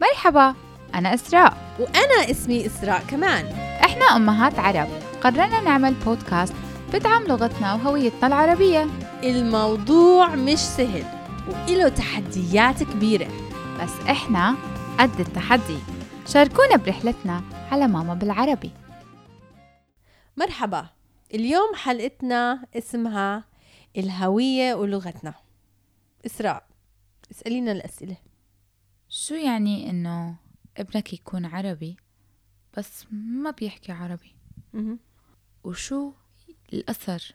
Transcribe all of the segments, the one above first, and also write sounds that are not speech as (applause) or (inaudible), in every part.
مرحبا أنا إسراء. وأنا اسمي إسراء كمان. إحنا أمهات عرب. قررنا نعمل بودكاست بدعم لغتنا وهويتنا العربية. الموضوع مش سهل وإله تحديات كبيرة. بس إحنا قد التحدي. شاركونا برحلتنا على ماما بالعربي. مرحبا اليوم حلقتنا اسمها الهوية ولغتنا. إسراء اسألينا الأسئلة. شو يعني إنه ابنك يكون عربي بس ما بيحكي عربي. وشو الأثر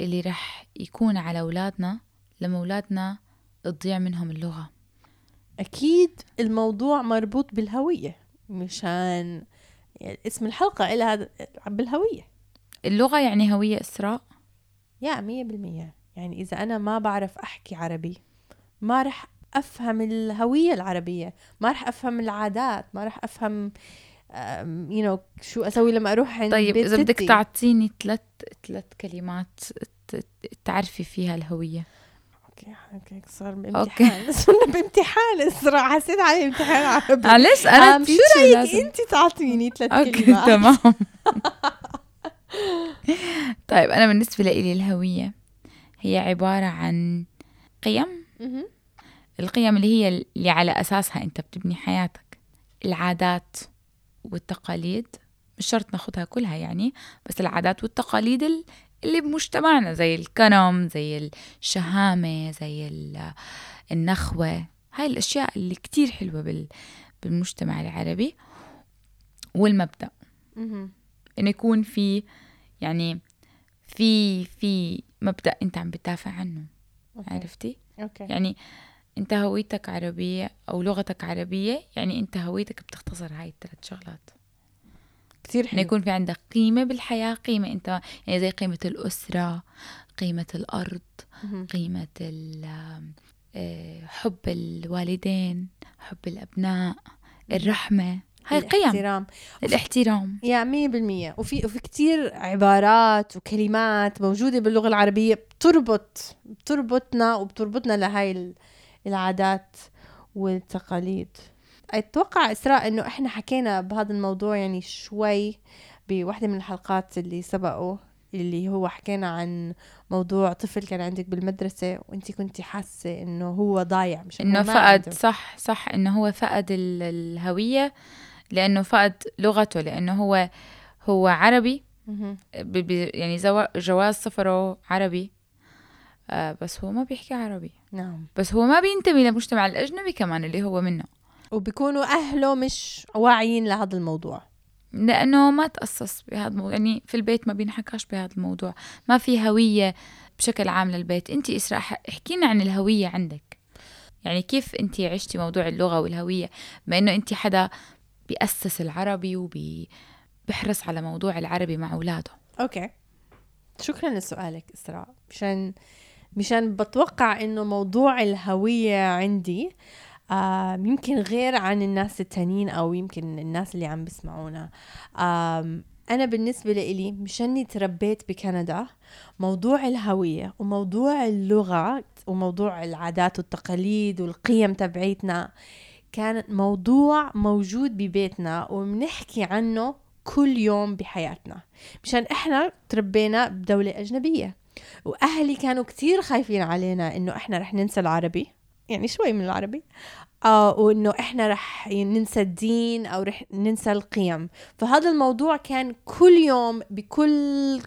اللي رح يكون على أولادنا لما أولادنا تضيع منهم اللغة؟ أكيد الموضوع مربوط بالهوية مشان يعني اسم الحلقة إلها بالهوية. اللغة يعني هوية إسراء؟ يا مية بالمية. يعني إذا أنا ما بعرف أحكي عربي ما رح أفهم الهوية العربية ما رح أفهم العادات ما رح أفهم you know شو أسوي لما أروح عند طيب إذا بدك. تعطيني ثلاث ثلاث كلمات تعرفي فيها الهوية. okay okay صار. بامتحان. (laughs) صرنا بامتحان الصراحة حسيت علي امتحان عربي. (laughs) معلش أم، شو رأيك لازم- أنت تعطيني ثلاث okay كلمات؟ تمام. (laughs) طيب أنا بالنسبة لي الهوية هي عبارة عن قيم. القيم اللي هي اللي على أساسها أنت بتبني حياتك. العادات والتقاليد مش شرط ناخدها كلها يعني بس العادات والتقاليد ال- اللي بمجتمعنا زي الكرم زي الشهامة زي ال- النخوة. هاي الأشياء اللي كتير حلوة بال- بالمجتمع العربي. والمبدأ. انه يكون في يعني في في مبدأ أنت عم بتدافع عنه. okay. عرفتي؟ okay. يعني انت هويتك عربية أو لغتك عربية يعني انت هويتك بتختصر هاي الثلاث شغلات. كثير انه حلو. يكون في عندك قيمة بالحياة قيمة انت يعني زي قيمة الأسرة قيمة الأرض مهم. قيمة ال- آه، حب الوالدين حب الأبناء الرحمة. هاي قيم الاحترام. الاحترام. يا مية بالمية. وفي وفي كتير عبارات وكلمات موجودة باللغة العربية بتربط بتربطنا وبتربطنا لهاي ال- العادات والتقاليد. أتوقع إسراء إنه إحنا حكينا بهذا الموضوع يعني شوي بواحدة من الحلقات اللي سبقوا اللي هو حكينا عن موضوع طفل كان عندك بالمدرسة وأنت كنتي حاسة إنه هو ضايع مش إنه فقد عنده. صح صح إنه هو فقد ال- الهوية لأنه فقد لغته لأنه هو هو عربي. يعني جواز سفره عربي. آه بس هو ما بيحكي عربي. نعم. بس هو ما بينتمي للمجتمع الأجنبي كمان اللي هو منه. وبيكونوا أهله مش واعيين لهذا الموضوع. لأنه ما تأسس بهذا الموضوع يعني في البيت ما بينحكاش بهذا الموضوع. ما في هوية بشكل عام للبيت. أنت إسراء ح- احكينا عن الهوية عندك. يعني كيف أنت عشتي موضوع اللغة والهوية؟ بما إنه أنت حدا بيأسس العربي وبيحرص على موضوع العربي مع أولاده. أوكي. شكرا لسؤالك إسراء مشان مشان بتوقع إنه موضوع الهوية عندي آه يمكن غير عن الناس التانيين أو يمكن الناس اللي عم بيسمعونا آم أنا بالنسبة لإلي مشاني تربيت بكندا موضوع الهوية وموضوع اللغة وموضوع العادات والتقاليد والقيم تبعيتنا كان موضوع موجود ببيتنا وبنحكي عنه كل يوم بحياتنا. مشان إحنا تربينا بدولة أجنبية. وأهلي كانوا كتير خايفين علينا إنه إحنا رح ننسى العربي يعني شوي من العربي. آه وإنه إحنا رح ننسى الدين أو رح ننسى القيم. فهذا الموضوع كان كل يوم بكل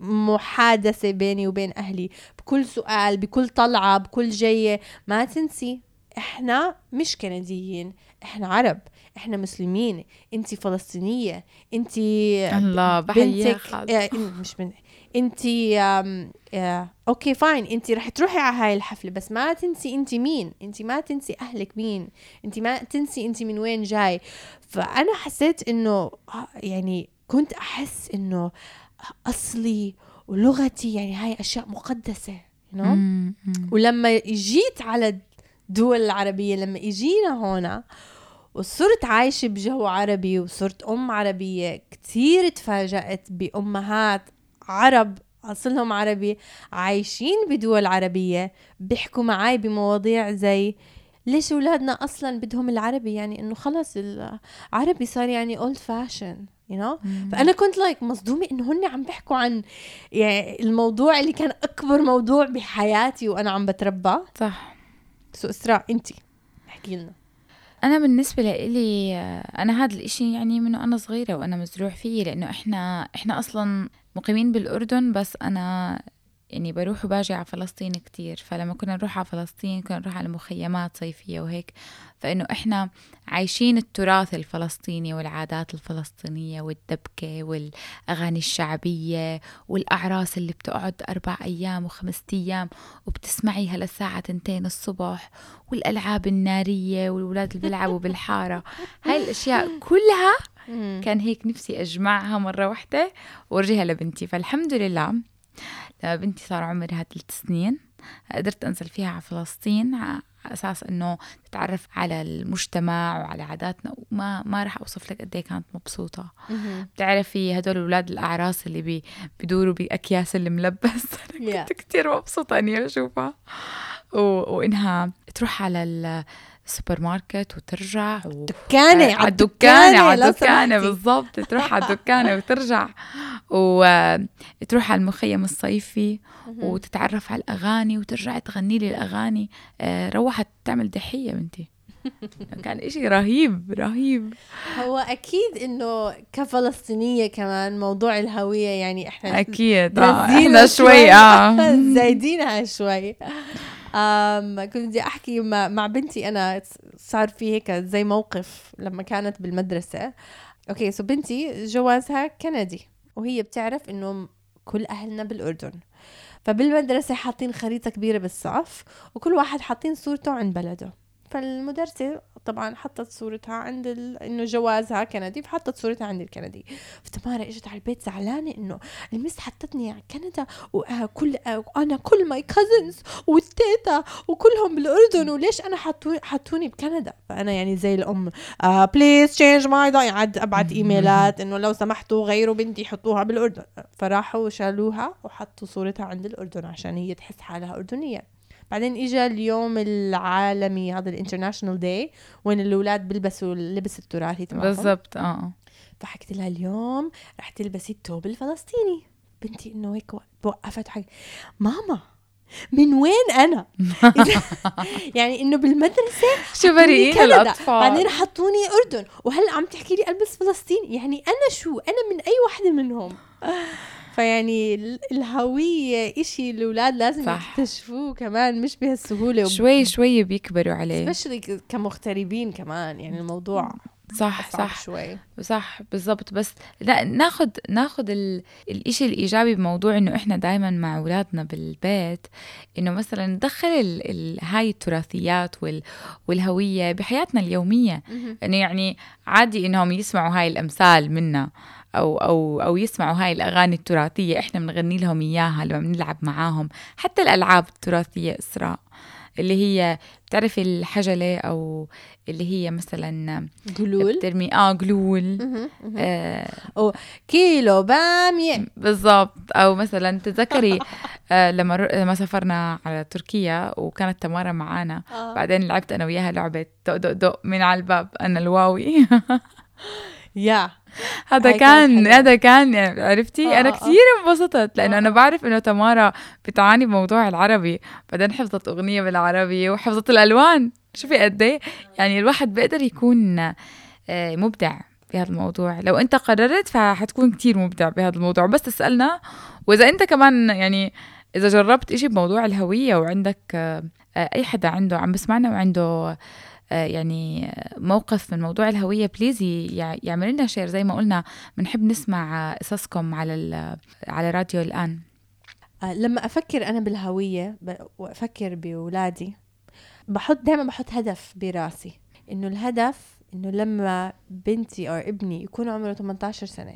محادثة بيني وبين أهلي بكل سؤال بكل طلعة بكل جية ما تنسي إحنا مش كنديين إحنا عرب إحنا مسلمين. انت فلسطينية انت الله بنتك إن- مش بنت انت آه، okay fine. انت رح تروحي على هاي الحفلة بس ما تنسي انت مين. انت ما تنسي أهلك مين. انت ما تنسي انت من وين جاي. فأنا حسيت إنه آه، يعني كنت أحس إنه أصلي ولغتي يعني هاي أشياء مقدسة you know? ولما جيت على الدول العربية لما إجينا هنا وصرت عايشة بجو عربي وصرت أم عربية كتير تفاجأت بأمهات عرب أصلهم عربي عايشين بدول عربية بيحكوا معي بمواضيع زي ليش أولادنا أصلا بدهم العربي؟ يعني إنه خلص العربي صار يعني old fashion you know فأنا كنت like like مصدومة إنه هن عم بيحكوا عن يعني الموضوع اللي كان أكبر موضوع بحياتي وأنا عم بتربى. صح. so إسراء أنت احكي لنا. أنا بالنسبة لإلي أنا هذا الإشي يعني من وأنا صغيرة وأنا مزروع فيه لأنه إحنا إحنا أصلا مقيمين بالأردن بس أنا يعني بروح وباجي على فلسطين كتير. فلما كنا نروح على فلسطين كنا نروح على مخيمات صيفية وهيك. فإنه إحنا عايشين التراث الفلسطيني والعادات الفلسطينية والدبكة والأغاني الشعبية والأعراس اللي بتقعد أربع أيام وخمسة أيام وبتسمعيها للساعة تنتين الصبح والألعاب النارية والولاد اللي بيلعبوا بالحارة. هاي الأشياء كلها كان هيك نفسي أجمعها مرة واحدة وأرجيها لبنتي. فالحمد لله لما بنتي صار عمرها ثلاث سنين. قدرت أنزل فيها على فلسطين على أساس إنه تتعرف على المجتمع وعلى عاداتنا وما ما راح أوصف لك قد إيه كانت مبسوطة. بتعرفي هدول الأولاد الأعراس اللي بي بيدوروا بأكياس الملبس. (laughs) أنا كنت كتير مبسوطة إني أشوفها. و... وإنها تروح على السوبر ماركت وترجع و... دكانة على الدكانة على الدكانة بالضبط. تروح على الدكانة (laughs) وترجع وتروح على المخيم الصيفي وتتعرف على الأغاني وترجع تغني لي الأغاني. آه، روحت تعمل دحية بنتي. (laughs) كان إشي رهيب رهيب. هو أكيد إنه كفلسطينية كمان موضوع الهوية يعني إحنا أكيد. آه إحنا شوي. آه. (laughs) زايدينها شوي. كنت بدي أحكي مع, بنتي أنا صار في هيك زي موقف لما كانت بالمدرسة. okay so بنتي جوازها كندي وهي بتعرف إنه كل أهلنا بالأردن. فبالمدرسة حاطين خريطة كبيرة بالسقف وكل واحد حاطين صورته عند بلده. فالمدرسة طبعا حطت صورتها عند ال... إنه جوازها كندي فحطت صورتها عند الكندي. فتمارا إجت على البيت زعلانة إنه ال Miss حطتني على كندا وكل أنا كل my cousins والتيتا وكلهم بالأردن وليش أنا حطوني حطوني بكندا؟ فأنا يعني زي الأم please change my قعد أبعت إيميلات إنه لو سمحتوا غيروا بنتي حطوها بالأردن. فراحوا شالوها وحطوا صورتها عند الأردن عشان هي تحس حالها أردنية. بعدين اجى اليوم العالمي هذا ال international day وين الأولاد بيلبسوا اللبس التراثي تبعهم. بالضبط آه فحكيت لها اليوم رح تلبسي الثوب الفلسطيني. بنتي إنه هيك وقفت حق ماما من وين أنا؟ (laughs) (laughs) يعني إنه بالمدرسة شو بريئين الأطفال. بعدين حطوني أردن. وهلأ عم تحكي لي ألبس فلسطين يعني أنا شو؟ أنا من أي وحده منهم. فيعني الهوية إشي الأولاد لازم صح. يكتشفوه كمان مش بهالسهولة. شوي شوي بيكبروا عليه. سبيشلي كمغتربين كمان يعني الموضوع صح صح. شوي. صح بالضبط. بس لا ناخذ ناخذ الإشي الإيجابي بموضوع إنه إحنا دائما مع أولادنا بالبيت إنه مثلا ندخل ال ال هاي التراثيات وال والهوية بحياتنا اليومية. إنه يعني عادي إنهم يسمعوا هاي الأمثال منا. أو أو أو يسمعوا هاي الأغاني التراثية إحنا بنغني لهم إياها لما بنلعب معاهم. حتى الألعاب التراثية إسراء اللي هي بتعرفي الحجلة أو اللي هي مثلا قلول بترمي آه قلول آه. أو كيلو بامية. بالضبط. أو مثلا تتذكري آه لما لما سافرنا على تركيا وكانت تمارا معانا. آه. بعدين لعبت أنا وياها لعبة دق دق دق من على الباب أنا الواوي. (laughs) يا. هذا كان هذا كان يعني عرفتي؟ آه أنا آه. كثير انبسطت لأنه آه. أنا بعرف إنه تمارا بتعاني بموضوع العربي. بعدين حفظت أغنية بالعربي وحفظت الألوان. شوفي قد إيه يعني الواحد بيقدر يكون آه، مبدع بهذا الموضوع. لو أنت قررت فحتكون كتير مبدع بهذا الموضوع. بس تسألنا وإذا أنت كمان يعني إذا جربت إشي بموضوع الهوية وعندك آه، أي حدا عنده عم بسمعنا وعنده آه، يعني موقف من موضوع الهوية. please يعمل لنا share زي ما قلنا بنحب نسمع قصصكم على على راديو الآن. آه، لما أفكر أنا بالهوية وأفكر باولادي بحط دائما بحط هدف براسي. إنه الهدف إنه لما بنتي أو ابني يكون عمره 18 سنة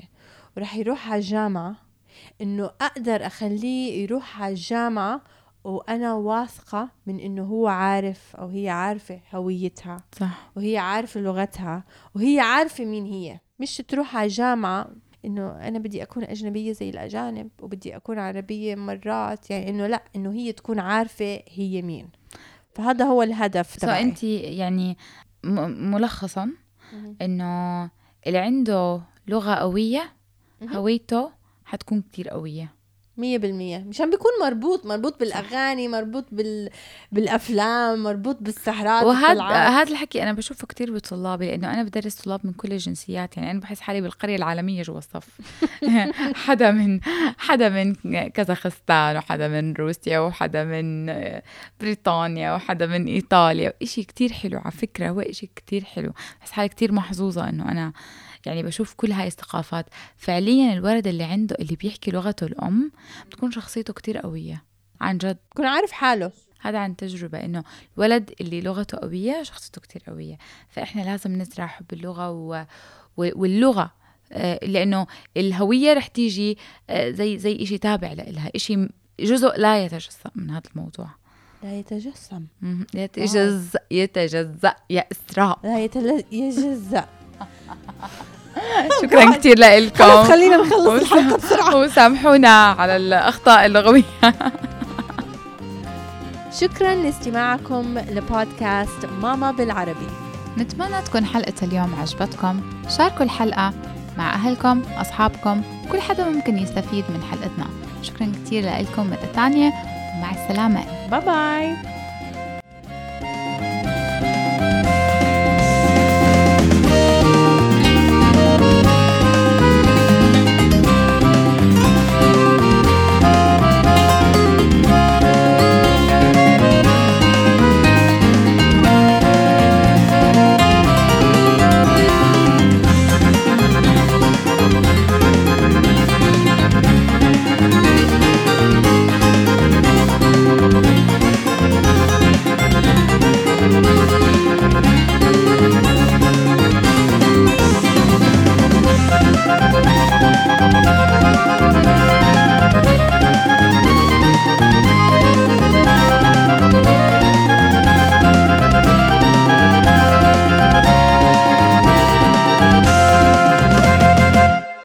وراح يروح على الجامعة إنه أقدر أخليه يروح على الجامعة وأنا واثقة من إنه هو عارف أو هي عارفة هويتها صح. وهي عارفة لغتها وهي عارفة مين هي. مش تروح على جامعة إنه أنا بدي أكون أجنبية زي الأجانب وبدي أكون عربية مرات يعني إنه لا إنه هي تكون عارفة هي مين. فهذا هو الهدف تبعي. انت يعني ملخصا. إنه اللي عنده لغة قوية. هويته حتكون كتير قوية. مية بالمية. مشان بيكون مربوط مربوط بالأغاني مربوط بال... بالأفلام مربوط بالسهرات وهذا. هذا الحكي أنا بشوفه كتير بطلابي لأنه أنا بدرس طلاب من كل الجنسيات يعني أنا بحس حالي بالقرية العالمية جوا الصف. (laughs) حدا من حدا من كازاخستان وحدا من روسيا وحدا من بريطانيا وحدا من إيطاليا. إشي كتير حلو على فكرة هو إشي كتير حلو. بحس حالي كتير محظوظة إنه أنا يعني بشوف كل هاي الثقافات. فعليا الولد اللي عنده اللي بيحكي لغته الأم بتكون شخصيته كتير قوية عن جد. يكون عارف حاله. هذا عن تجربة إنه الولد اللي لغته قوية شخصيته كتير قوية. فإحنا لازم نزرع حب اللغة و... واللغة آه، لأنه الهوية رح تيجي آه، زي زي إشي تابع لإلها إشي جزء لا يتجزأ من هذا الموضوع. لا يتجسم. مهم. يتجزأ يتجزأ يا إسراء لا يتل... (laughs) (laughs) شكرا كثير خلص لكم خلينا نخلص (laughs) الحلقة بسرعة. وسامحونا على الأخطاء اللغوية (laughs) شكرا لاستماعكم لبودكاست ماما بالعربي. نتمنى تكون حلقة اليوم عجبتكم. شاركوا الحلقة مع أهلكم أصحابكم. كل حدا ممكن يستفيد من حلقتنا. شكرا كتير لكم مرة تانية. ومع السلامة. باي باي